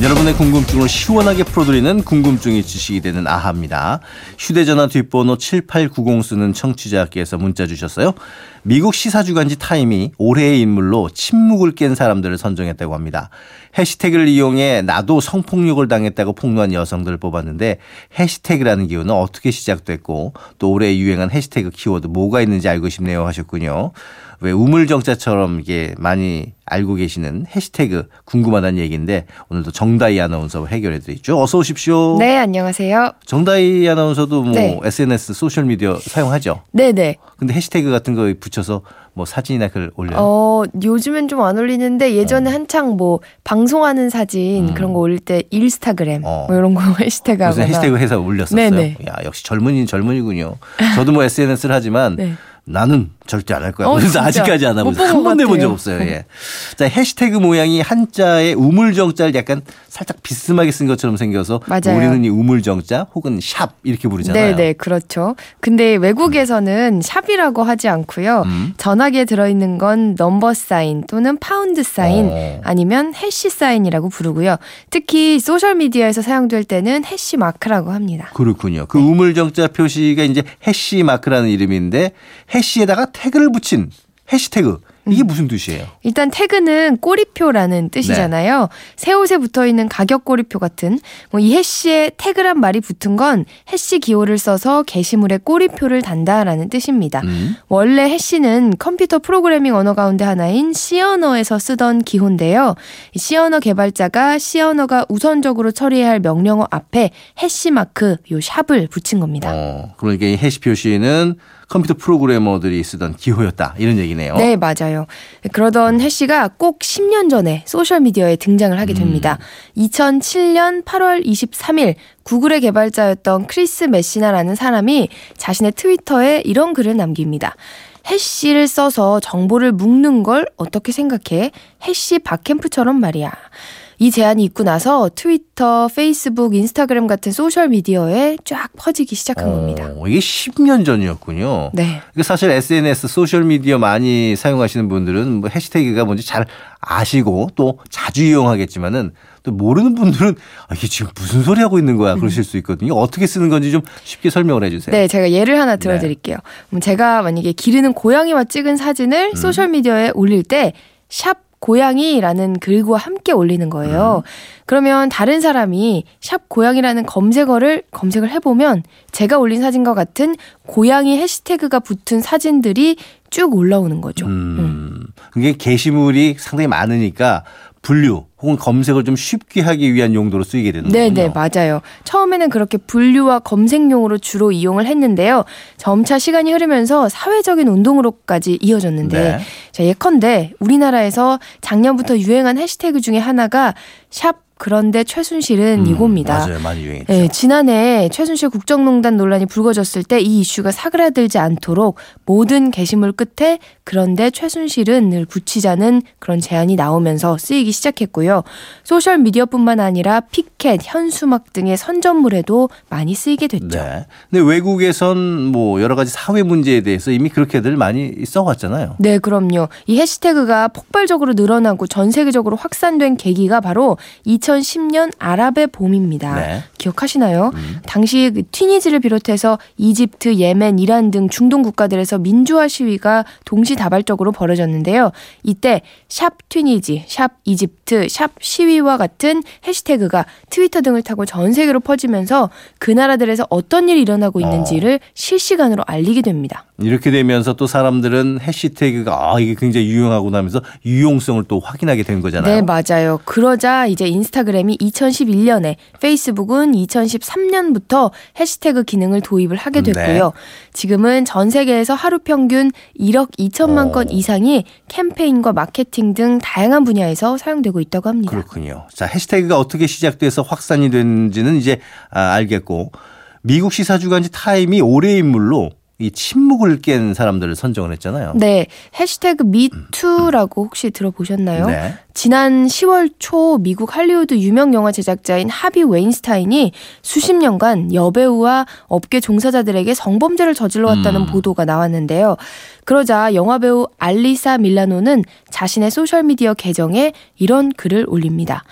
여러분의 궁금증을 시원하게 풀어드리는 궁금증이 지식이 되는 아하입니다. 휴대전화 뒷번호 7890 쓰는 청취자께서 문자 주셨어요. 미국 시사주간지 타임이 올해의 인물로 침묵을 깬 사람들을 선정했다고 합니다. 해시태그를 이용해 나도 성폭력을 당했다고 폭로한 여성들을 뽑았는데 해시태그라는 기호는 어떻게 시작됐고 또 올해 유행한 해시태그 키워드 뭐가 있는지 알고 싶네요 하셨군요. 왜 우물정자처럼 이게 많이 알고 계시는 해시태그 궁금하다는 얘기인데 오늘도 정다희 아나운서와 해결해 드리죠. 어서 오십시오. 네, 안녕하세요. 정다희 아나운서도 뭐 네. SNS 소셜 미디어 사용하죠. 네 네. 근데 해시태그 같은 거 붙여서 뭐 사진이나 글 올려요. 어, 요즘엔 좀 안 올리는데 예전에 한창 뭐 방송하는 사진 음. 그런 거 올릴 때 일스타그램 어. 뭐 이런 거 해시태그 하거나. 해시태그 해서 올렸었어요. 네네. 야 역시 젊은이 젊은이군요. 저도 뭐 SNS를 하지만 네. 나는 절대 안 할 거야. 어, 그래서 진짜. 아직까지 안 하고 한번 해본 같아요. 적 없어요. 예. 자 해시태그 모양이 한자에 우물정자를 약간 살짝 비스듬하게 쓴 것처럼 생겨서 맞아요. 우리는 이 우물정자 혹은 샵 이렇게 부르잖아요. 네네, 그렇죠. 근데 외국에서는 샵이라고 하지 않고요. 음. 전화기에 들어있는 건 number sign 또는 pound sign 어. 아니면 hash sign이라고 부르고요. 특히 소셜 미디어에서 사용될 때는 hash mark라고 합니다. 그렇군요. 네. 그 우물정자 표시가 이제 해시 마크라는 이름인데 해시에다가 태그를 붙인 해시태그 음. 이게 무슨 뜻이에요? 일단 태그는 꼬리표라는 뜻이잖아요. 새 옷에 붙어 있는 가격 꼬리표 같은 뭐 이 해시에 태그란 말이 붙은 건 해시 기호를 써서 게시물에 꼬리표를 단다라는 뜻입니다. 음. 원래 해시는 컴퓨터 프로그래밍 언어 가운데 하나인 C 언어에서 쓰던 기호인데요. 이 C 언어 개발자가 C 언어가 우선적으로 처리해야 할 명령어 앞에 hash mark 요 샵을 붙인 겁니다. 어, 그러니까 이 hash 표시는 컴퓨터 프로그래머들이 쓰던 기호였다 이런 얘기네요. 네, 맞아요. 그러던 hash가 꼭 10년 전에 소셜미디어에 등장을 하게 됩니다. 2007년 8월 23일 구글의 개발자였던 크리스 메시나라는 사람이 자신의 트위터에 이런 글을 남깁니다. hash를 써서 정보를 묶는 걸 어떻게 생각해? hash BarCamp처럼 말이야. 이 제안이 있고 나서 트위터, 페이스북, 인스타그램 같은 소셜 미디어에 쫙 퍼지기 시작한 겁니다. 어, 이게 10년 전이었군요. 네. 이게 사실 SNS 소셜 미디어 많이 사용하시는 분들은 뭐 해시태그가 뭔지 잘 아시고 또 자주 이용하겠지만은 또 모르는 분들은 아, 이게 지금 무슨 소리 하고 있는 거야 그러실 수 있거든요. 어떻게 쓰는 건지 좀 쉽게 설명을 해주세요. 네, 제가 예를 하나 들어드릴게요. 그럼 제가 만약에 기르는 고양이와 찍은 사진을 음. 소셜 미디어에 올릴 때, 샵 고양이라는 글과 함께 올리는 거예요. 음. 그러면 다른 사람이 샵 고양이라는 검색어를 검색을 해보면 제가 올린 사진과 같은 고양이 해시태그가 붙은 사진들이 쭉 올라오는 거죠. 음, 그게 게시물이 상당히 많으니까 분류 혹은 검색을 좀 쉽게 하기 위한 용도로 쓰이게 되는 네, 거군요. 네, 맞아요. 처음에는 그렇게 분류와 검색용으로 주로 이용을 했는데요. 점차 시간이 흐르면서 사회적인 운동으로까지 이어졌는데, 네. 자, 예컨대 우리나라에서 작년부터 유행한 해시태그 중에 하나가 샵 그런데 최순실은 음, 이겁니다. 맞아요, 많이 유행했죠. 네, 지난해 최순실 국정농단 논란이 불거졌을 때 이 이슈가 사그라들지 않도록 모든 게시물 끝에 그런데 최순실은을 붙이자는 그런 제안이 나오면서 쓰이기 시작했고요. 소셜 미디어뿐만 아니라 피켓, 현수막 등의 선전물에도 많이 쓰이게 됐죠. 네. 근데 외국에선 뭐 여러 가지 사회 문제에 대해서 이미 그렇게들 많이 써왔잖아요. 네, 그럼요. 이 해시태그가 폭발적으로 늘어나고 전 세계적으로 확산된 계기가 바로 2010년 아랍의 봄입니다. 네. 기억하시나요? 당시 그 튀니지를 비롯해서 이집트, 예멘, 이란 등 중동 국가들에서 민주화 시위가 동시다발적으로 벌어졌는데요. 이때 샵 튀니지, 샵 이집트, 샵 시위와 같은 해시태그가 트위터 등을 타고 전 세계로 퍼지면서 그 나라들에서 어떤 일이 일어나고 있는지를 실시간으로 알리게 됩니다. 이렇게 되면서 또 사람들은 해시태그가 아 이게 굉장히 유용하구나 하면서 유용성을 또 확인하게 된 거잖아요. 네, 맞아요. 그러자 이제 인스타그램 인스타그램이 2011년에 페이스북은 2013년부터 해시태그 기능을 도입을 하게 됐고요. 네. 지금은 전 세계에서 하루 평균 1억 2천만 어. 건 이상이 캠페인과 마케팅 등 다양한 분야에서 사용되고 있다고 합니다. 그렇군요. 자, 해시태그가 어떻게 시작돼서 확산이 됐는지는 이제 아, 알겠고 미국 시사주간지 타임이 올해의 인물로 이 침묵을 깬 사람들을 선정을 했잖아요. 네, 해시태그 미투라고 혹시 들어보셨나요? 네. 지난 10월 초 미국 할리우드 유명 영화 제작자인 하비 웨인스타인이 수십 년간 여배우와 업계 종사자들에게 성범죄를 저질러 왔다는 음. 보도가 나왔는데요. 그러자 영화배우 알리사 밀라노는 자신의 소셜미디어 계정에 이런 글을 올립니다.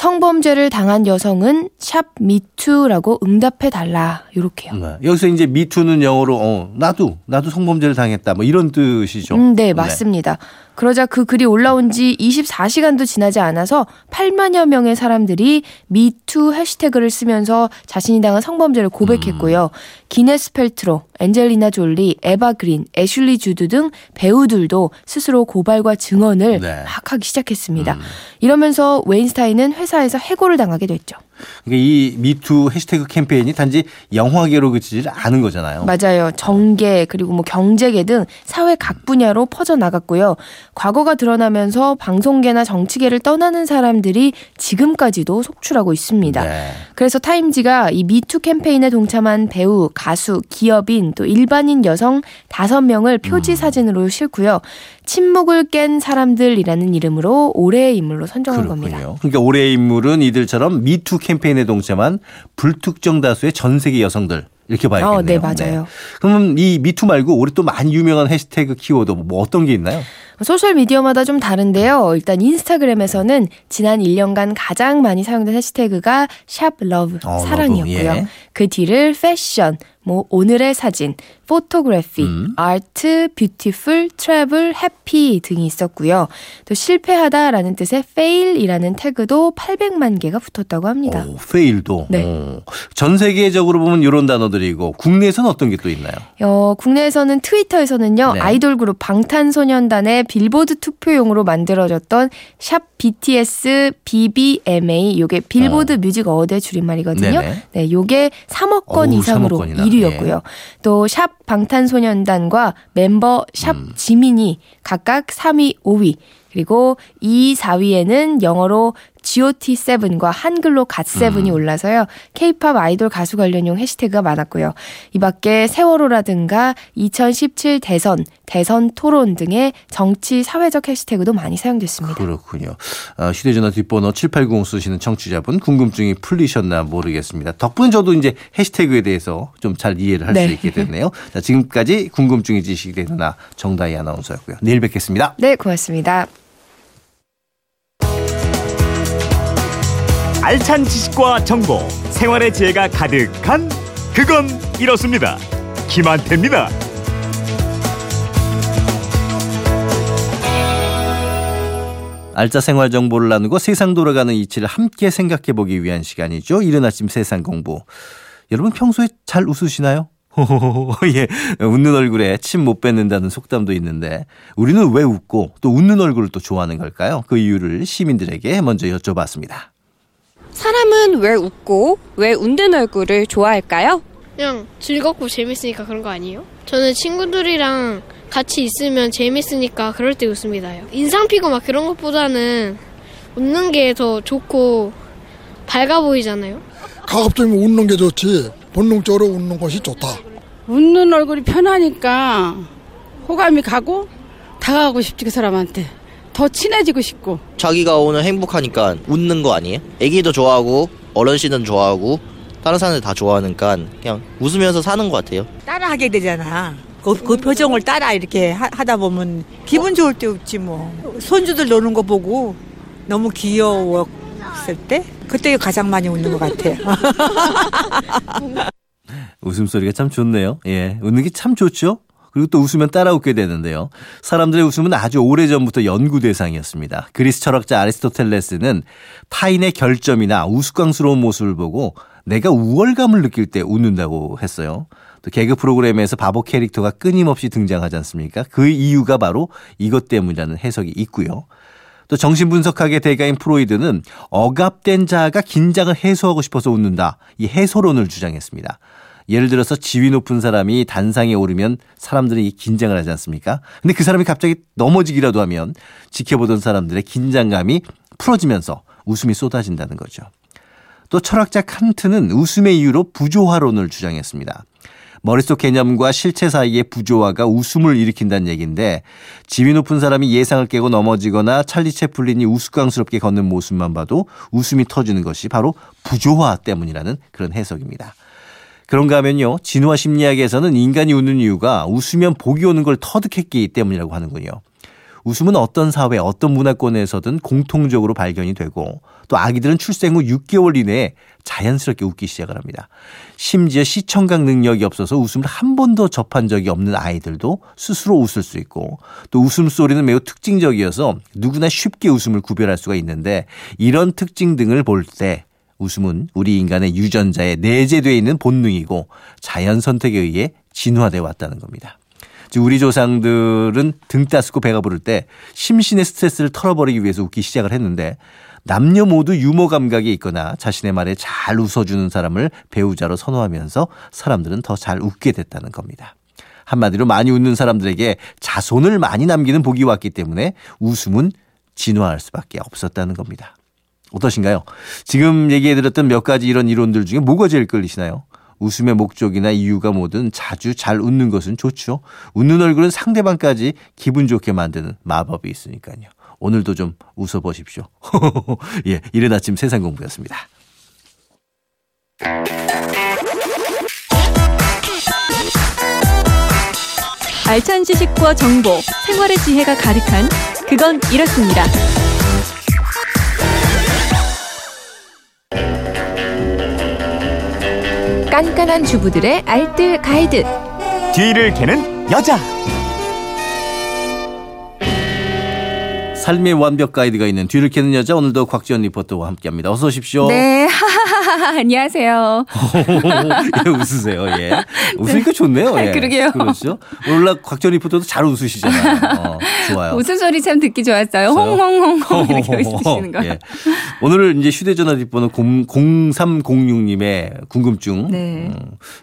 성범죄를 당한 여성은 샵 me too라고 응답해 달라. 요렇게요. 네. 여기서 이제 me too는 영어로 어, 나도 나도 성범죄를 당했다 뭐 이런 뜻이죠. 음, 네, 맞습니다. 그러자 그 글이 올라온 지 24시간도 지나지 않아서 8만여 명의 사람들이 미투 해시태그를 쓰면서 자신이 당한 성범죄를 고백했고요. 음. 기네스 펠트로, 엔젤리나 졸리, 에바 그린, 애슐리 주드 등 배우들도 스스로 고발과 증언을 네. 음. 막 하기 시작했습니다. 이러면서 웨인스타인은 회사에서 해고를 당하게 됐죠. 그러니까 이 미투 해시태그 캠페인이 단지 영화계로 그치지 않은 거잖아요. 맞아요. 정계 그리고 뭐 경제계 등 사회 각 분야로 퍼져 나갔고요. 과거가 드러나면서 방송계나 정치계를 떠나는 사람들이 지금까지도 속출하고 있습니다. 네. 그래서 타임지가 이 미투 캠페인에 동참한 배우, 가수, 기업인 또 일반인 여성 다섯 명을 표지 사진으로 싣고요. 침묵을 깬 사람들이라는 이름으로 올해의 인물로 선정한 겁니다. 그렇군요. 그러니까 올해의 인물은 이들처럼 미투 캠페인 에 동참한 불특정 다수의 전 세계 여성들 이렇게 봐야겠네요. 어, 네, 맞아요. 그러면 이 미투 말고 올해 또 많이 유명한 해시태그 키워드 뭐 어떤 게 있나요? 소셜 미디어마다 좀 다른데요. 일단 인스타그램에서는 지난 1년간 가장 많이 사용된 해시태그가 샵 love 어, 사랑이었고요. 예. 그 뒤를 패션, 뭐 오늘의 사진, photography, 음. art, beautiful, travel, happy 등이 있었고요. 또 실패하다라는 뜻의 fail이라는 태그도 800만 개가 붙었다고 합니다. 오, fail도. 네. 오. 전 세계적으로 보면 이런 단어들이고 국내에서는 어떤 게 또 있나요? 어, 국내에서는 트위터에서는요, 네. 아이돌 그룹 방탄소년단의 빌보드 투표용으로 만들어졌던 샵 BTS BBMA, 요게 빌보드 뮤직 어워드의 줄임말이거든요. 네네. 네, 요게 3억 건 어우, 이상으로 3억 건이나. 1위였고요. 예. 또샵 방탄소년단과 멤버 샵 음. 지민이 각각 3위, 5위. 그리고 2, 4위에는 영어로 GOT7과 한글로 갓세븐이 음. 올라서요. K-팝 아이돌 가수 관련용 해시태그가 많았고요. 이 밖에 세월호라든가 2017 대선, 대선 토론 등의 정치 사회적 해시태그도 많이 사용됐습니다. 그렇군요. 어, 휴대전화 뒷번호 7890 쓰시는 청취자분 궁금증이 풀리셨나 모르겠습니다. 덕분에 저도 이제 해시태그에 대해서 좀 잘 이해를 할수 네. 있게 됐네요. 자, 지금까지 궁금증이 지식이 되나 정다희 아나운서였고요. 내일 뵙겠습니다. 네, 고맙습니다. 알찬 지식과 정보, 생활의 지혜가 가득한 그건 이렇습니다. 김한태입니다. 알짜 생활 정보를 나누고 세상 돌아가는 이치를 함께 생각해 보기 위한 시간이죠. 이른 아침 세상 공부. 여러분 평소에 잘 웃으시나요? 예, 웃는 얼굴에 침 못 뱉는다는 속담도 있는데 우리는 왜 웃고 또 웃는 얼굴을 또 좋아하는 걸까요? 그 이유를 시민들에게 먼저 여쭤봤습니다. 사람은 왜 웃고 왜 웃는 얼굴을 좋아할까요? 그냥 즐겁고 재밌으니까 그런 거 아니에요? 저는 친구들이랑 같이 있으면 재밌으니까 그럴 때 웃습니다. 인상 피고 막 그런 것보다는 웃는 게 더 좋고 밝아 보이잖아요. 가급적이면 웃는 게 좋지 본능적으로 웃는 것이 좋다. 웃는 얼굴이 편하니까 호감이 가고 다가가고 싶지 그 사람한테 더 친해지고 싶고 자기가 오늘 행복하니까 웃는 거 아니에요? 애기도 좋아하고 어르신은 좋아하고 다른 사람들 다 좋아하니까 그냥 웃으면서 사는 것 같아요. 따라하게 되잖아. 그, 그 표정을 따라 이렇게 하, 다 보면 기분 좋을 때 웃지 뭐. 손주들 노는 거 보고 너무 귀여웠을 때 그때 가장 많이 웃는 것 같아요. 웃음소리가 참 좋네요. 예. 웃는 게 참 좋죠? 그리고 또 웃으면 따라 웃게 되는데요. 사람들의 웃음은 아주 오래전부터 연구 대상이었습니다. 그리스 철학자 아리스토텔레스는 타인의 결점이나 우스꽝스러운 모습을 보고 내가 우월감을 느낄 때 웃는다고 했어요. 또 개그 프로그램에서 바보 캐릭터가 끊임없이 등장하지 않습니까? 그 이유가 바로 이것 때문이라는 해석이 있고요. 또 정신분석학의 대가인 프로이드는 억압된 자가 긴장을 해소하고 싶어서 웃는다. 이 해소론을 주장했습니다. 예를 들어서 지위 높은 사람이 단상에 오르면 사람들이 긴장을 하지 않습니까? 근데 그 사람이 갑자기 넘어지기라도 하면 지켜보던 사람들의 긴장감이 풀어지면서 웃음이 쏟아진다는 거죠. 또 철학자 칸트는 웃음의 이유로 부조화론을 주장했습니다. 머릿속 개념과 실체 사이의 부조화가 웃음을 일으킨다는 얘기인데 지위 높은 사람이 예상을 깨고 넘어지거나 찰리 채플린이 우스꽝스럽게 걷는 모습만 봐도 웃음이 터지는 것이 바로 부조화 때문이라는 그런 해석입니다. 그런가 하면요. 진화 심리학에서는 인간이 웃는 이유가 웃으면 복이 오는 걸 터득했기 때문이라고 하는군요. 웃음은 어떤 사회, 어떤 문화권에서든 공통적으로 발견이 되고 또 아기들은 출생 후 6개월 이내에 자연스럽게 웃기 시작을 합니다. 심지어 시청각 능력이 없어서 웃음을 한 번도 접한 적이 없는 아이들도 스스로 웃을 수 있고 또 웃음소리는 매우 특징적이어서 누구나 쉽게 웃음을 구별할 수가 있는데 이런 특징 등을 볼 때 웃음은 우리 인간의 유전자에 내재되어 있는 본능이고 자연 선택에 의해 진화되어 왔다는 겁니다. 우리 조상들은 등 따스고 배가 부를 때 심신의 스트레스를 털어버리기 위해서 웃기 시작을 했는데 남녀 모두 유머 감각이 있거나 자신의 말에 잘 웃어주는 사람을 배우자로 선호하면서 사람들은 더 잘 웃게 됐다는 겁니다. 한마디로 많이 웃는 사람들에게 자손을 많이 남기는 복이 왔기 때문에 웃음은 진화할 수밖에 없었다는 겁니다. 어떠신가요? 지금 얘기해드렸던 몇 가지 이런 이론들 중에 뭐가 제일 끌리시나요? 웃음의 목적이나 이유가 뭐든 자주 잘 웃는 것은 좋죠. 웃는 얼굴은 상대방까지 기분 좋게 만드는 마법이 있으니까요. 오늘도 좀 웃어보십시오. 예, 이른 아침 세상 공부였습니다. 알찬 지식과 정보, 생활의 지혜가 가득한 그건 이렇습니다. 깐깐한 주부들의 알뜰 가이드. 뒤를 캐는 여자. 삶의 완벽 가이드가 있는 뒤를 캐는 여자 오늘도 곽지연 리포터와 함께합니다. 어서 오십시오. 네, 안녕하세요. 예, 웃으세요. 예. 웃으니까 좋네요. 예. 그러게요. 그렇죠. 오늘 곽지연 리포터도 잘 웃으시잖아요. 어, 좋아요. 웃음소리 참 듣기 좋았어요. 홍홍홍홍 이렇게 웃으시는 거. 예. 오늘 이제 휴대전화 뒷번호 0306님의 궁금증 네. 음,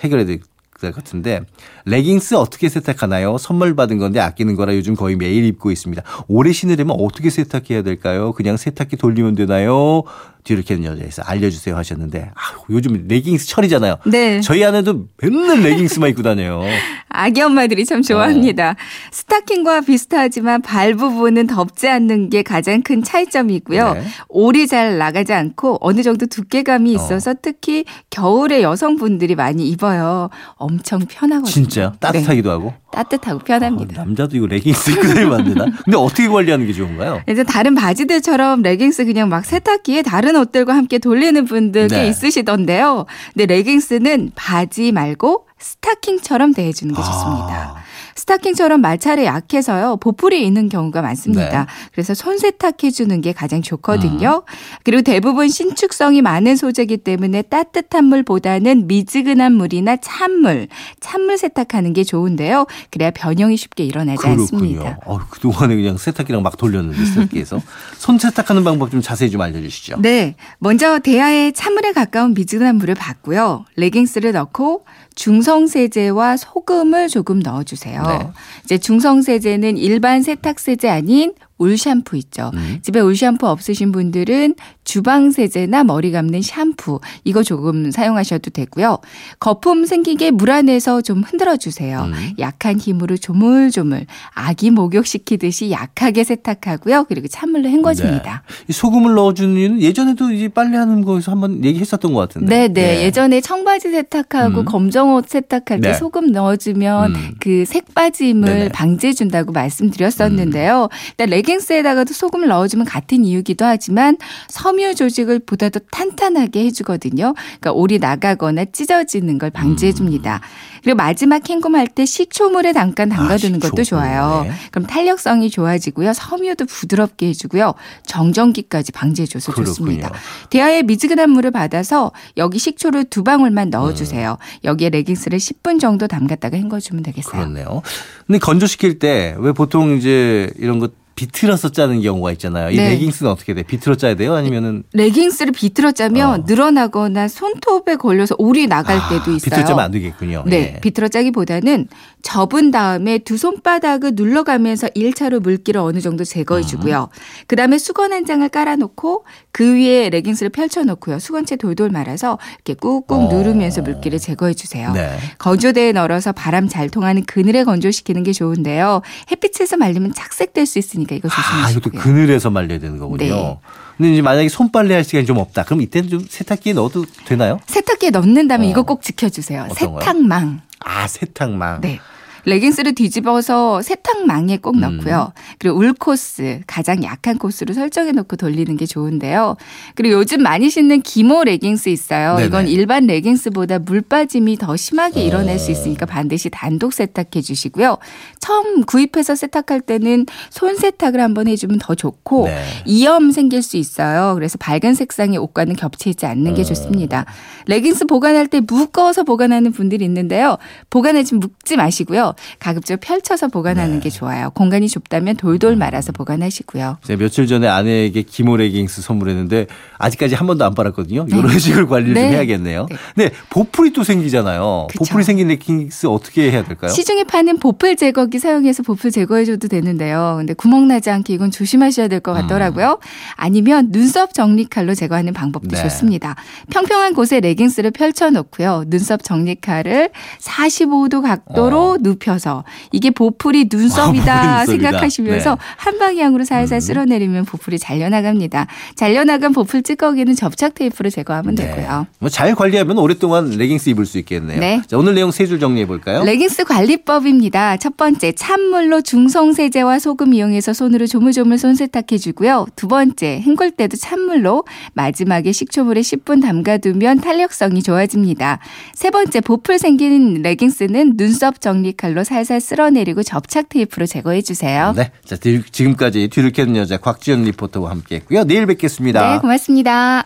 해결해 드릴 것 같은데 레깅스 어떻게 세탁하나요? 선물 받은 건데 아끼는 거라 요즘 거의 매일 입고 있습니다. 오래 신으려면 어떻게 세탁해야 될까요? 그냥 세탁기 돌리면 되나요? 뒤를 캐는 여자에서 알려주세요 하셨는데 아, 요즘 레깅스 철이잖아요. 네. 저희 아내도 맨날 레깅스만 입고 다녀요. 아기 엄마들이 참 좋아합니다. 어. 스타킹과 비슷하지만 발 부분은 덥지 않는 게 가장 큰 차이점이고요. 네. 올이 잘 나가지 않고 어느 정도 두께감이 있어서 특히 겨울에 여성분들이 많이 입어요. 엄청 편하거든요. 진짜 따뜻하기도 하고. 따뜻하고 편합니다. 아, 남자도 이거 레깅스 입고 다니면 안 되나? 근데 어떻게 관리하는 게 좋은가요? 이제 다른 바지들처럼 레깅스 그냥 막 세탁기에 다른 옷들과 함께 돌리는 분들 꽤 네. 있으시던데요. 근데 레깅스는 바지 말고 스타킹처럼 대해주는 게 좋습니다. 아. 스타킹처럼 마찰에 약해서요 보풀이 있는 경우가 많습니다. 네. 그래서 손 세탁해 주는 게 가장 좋거든요. 음. 그리고 대부분 신축성이 많은 소재이기 때문에 따뜻한 물보다는 미지근한 물이나 찬물, 찬물 세탁하는 게 좋은데요. 그래야 변형이 쉽게 일어나지 않습니다. 어, 그동안에 그냥 세탁기랑 막 돌렸는데 세탁기에서 손 세탁하는 방법 좀 자세히 좀 알려주시죠. 네. 먼저 대야에 찬물에 가까운 미지근한 물을 받고요. 레깅스를 넣고 중성세제와 소금을 조금 넣어주세요. 네. 이제 중성세제는 일반 세탁세제 아닌 울 샴푸 있죠. 음. 집에 울 샴푸 없으신 분들은 주방 세제나 머리 감는 샴푸 이거 조금 사용하셔도 되고요. 거품 생기게 물 안에서 좀 흔들어 주세요. 음. 약한 힘으로 조물조물 아기 목욕시키듯이 약하게 세탁하고요. 그리고 찬물로 헹궈줍니다. 네. 이 소금을 넣어주는 이유는 예전에도 이제 빨래하는 거에서 한번 얘기했었던 것 같은데. 네, 네. 예전에 청바지 세탁하고 음. 검정옷 세탁할 때 네. 소금 넣어주면 음. 그 색빠짐을 네네. 음. 방지해 준다고 말씀드렸었는데요. 일단 레 깅스에다가도 소금을 넣어주면 같은 이유기도 하지만 섬유 조직을 보다 더 탄탄하게 해주거든요. 그러니까 올이 나가거나 찢어지는 걸 방지해줍니다. 그리고 마지막 헹굼할 때 식초물에 잠깐 담가두는 음. 아, 것도. 좋아요. 네. 그럼 탄력성이 좋아지고요. 섬유도 부드럽게 해주고요. 정전기까지 방지해줘서 좋습니다. 그렇군요. 대야에 미지근한 물을 받아서 여기 식초를 두 방울만 넣어주세요. 여기에 레깅스를 10분 정도 담갔다가 헹궈주면 되겠어요. 그렇네요. 근데 건조시킬 때 왜 보통 이제 이런 거 비틀어서 짜는 경우가 있잖아요. 이 네. 레깅스는 어떻게 돼? 비틀어 짜야 돼요? 아니면은 레깅스를 비틀어 짜면 늘어나거나 손톱에 걸려서 올이 나갈 때도 있어요. 아, 비틀어 짜면 안 되겠군요. 네, 예. 비틀어 짜기보다는 접은 다음에 두 손바닥을 눌러가면서 1차로 물기를 어느 정도 제거해 주고요. 그 다음에 수건 한 장을 깔아놓고 그 위에 레깅스를 펼쳐놓고요. 수건채 돌돌 말아서 이렇게 꾹꾹 누르면서 물기를 제거해 주세요. 어. 네. 건조대에 널어서 바람 잘 통하는 그늘에 건조시키는 게 좋은데요. 햇빛에서 말리면 착색될 수 있으니까 이거 아, 조심하시고요. 이것도 그늘에서 말려야 되는 거군요. 네. 근데 이제 만약에 손빨래 할 시간이 좀 없다. 그럼 이때는 좀 세탁기에 넣어도 되나요? 세탁기에 넣는다면 이거 꼭 지켜주세요. 어떤 거요? 세탁망. 아, 세탁망. 네. 레깅스를 뒤집어서 세탁망에 꼭 넣고요. 그리고 울 코스, 가장 약한 코스로 설정해 놓고 돌리는 게 좋은데요. 그리고 요즘 많이 신는 기모 레깅스 있어요. 네네. 이건 일반 레깅스보다 물 빠짐이 더 심하게 일어날 수 있으니까 반드시 단독 세탁해 주시고요. 처음 구입해서 세탁할 때는 손 세탁을 한번 해주면 더 좋고 네. 이염 생길 수 있어요. 그래서 밝은 색상의 옷과는 겹치지 않는 게 좋습니다. 레깅스 보관할 때 묶어서 보관하는 분들이 있는데요. 보관하지 묶지 마시고요. 가급적 펼쳐서 보관하는 게 좋아요. 공간이 좁다면 돌돌 말아서 보관하시고요. 제가 며칠 전에 아내에게 기모 레깅스 선물했는데 아직까지 한 번도 안 빨았거든요. 이런 식으로 관리를 좀 네. 해야겠네요. 네, 보풀이 또 생기잖아요. 보풀이 생긴 레깅스 어떻게 해야 될까요? 시중에 파는 보풀 제거기 사용해서 보풀 제거해줘도 되는데요. 근데 구멍 나지 않게 이건 조심하셔야 될 것 같더라고요. 아니면 눈썹 정리칼로 제거하는 방법도 네. 좋습니다. 평평한 곳에 레깅스를 펼쳐놓고요. 눈썹 정리칼을 45도 각도로 눕혀서 이게 보풀이 눈썹이다 보풀이 눈썹이다. 생각하시면서 네. 한 방향으로 살살 쓸어내리면 보풀이 잘려나갑니다. 잘려나간 보풀 찌꺼기는 접착 테이프로 제거하면 되고요. 뭐잘 관리하면 오랫동안 레깅스 입을 수 있겠네요. 네. 자, 오늘 내용 세 줄 정리해 볼까요? 레깅스 관리법입니다. 첫 번째, 찬물로 중성 세제와 소금 이용해서 손으로 조물조물 손 세탁해 주고요. 두 번째, 헹굴 때도 찬물로 마지막에 식초물에 10분 담가두면 탄력성이 좋아집니다. 세 번째, 보풀 생긴 레깅스는 눈썹 정리 칼로 살살 쓸어내리고 접착 테이프로 제거해 주세요. 네. 자, 뒤- 지금까지 뒤를 캐는 여자 곽지연 리포터와 함께 했고요. 내일 뵙겠습니다. 네, 고맙습니다.